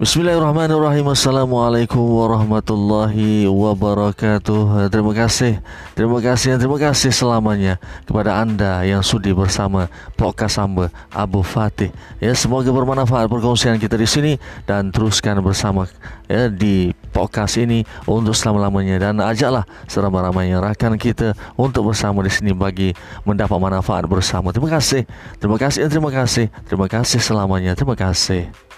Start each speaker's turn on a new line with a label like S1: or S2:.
S1: Bismillahirrahmanirrahim. Assalamualaikum warahmatullahi wabarakatuh. Terima kasih Terima kasih Terima kasih selamanya Kepada anda yang sudi bersama Podcast Samba Abu Fatih. Ya, Semoga bermanfaat perkongsian kita di sini Dan teruskan bersama ya, Di podcast ini Untuk selama-lamanya. Dan ajaklah Seramai-ramainya rakan kita Untuk bersama di sini Bagi mendapat manfaat bersama. Terima kasih Terima kasih Terima kasih Terima kasih selamanya. Terima kasih.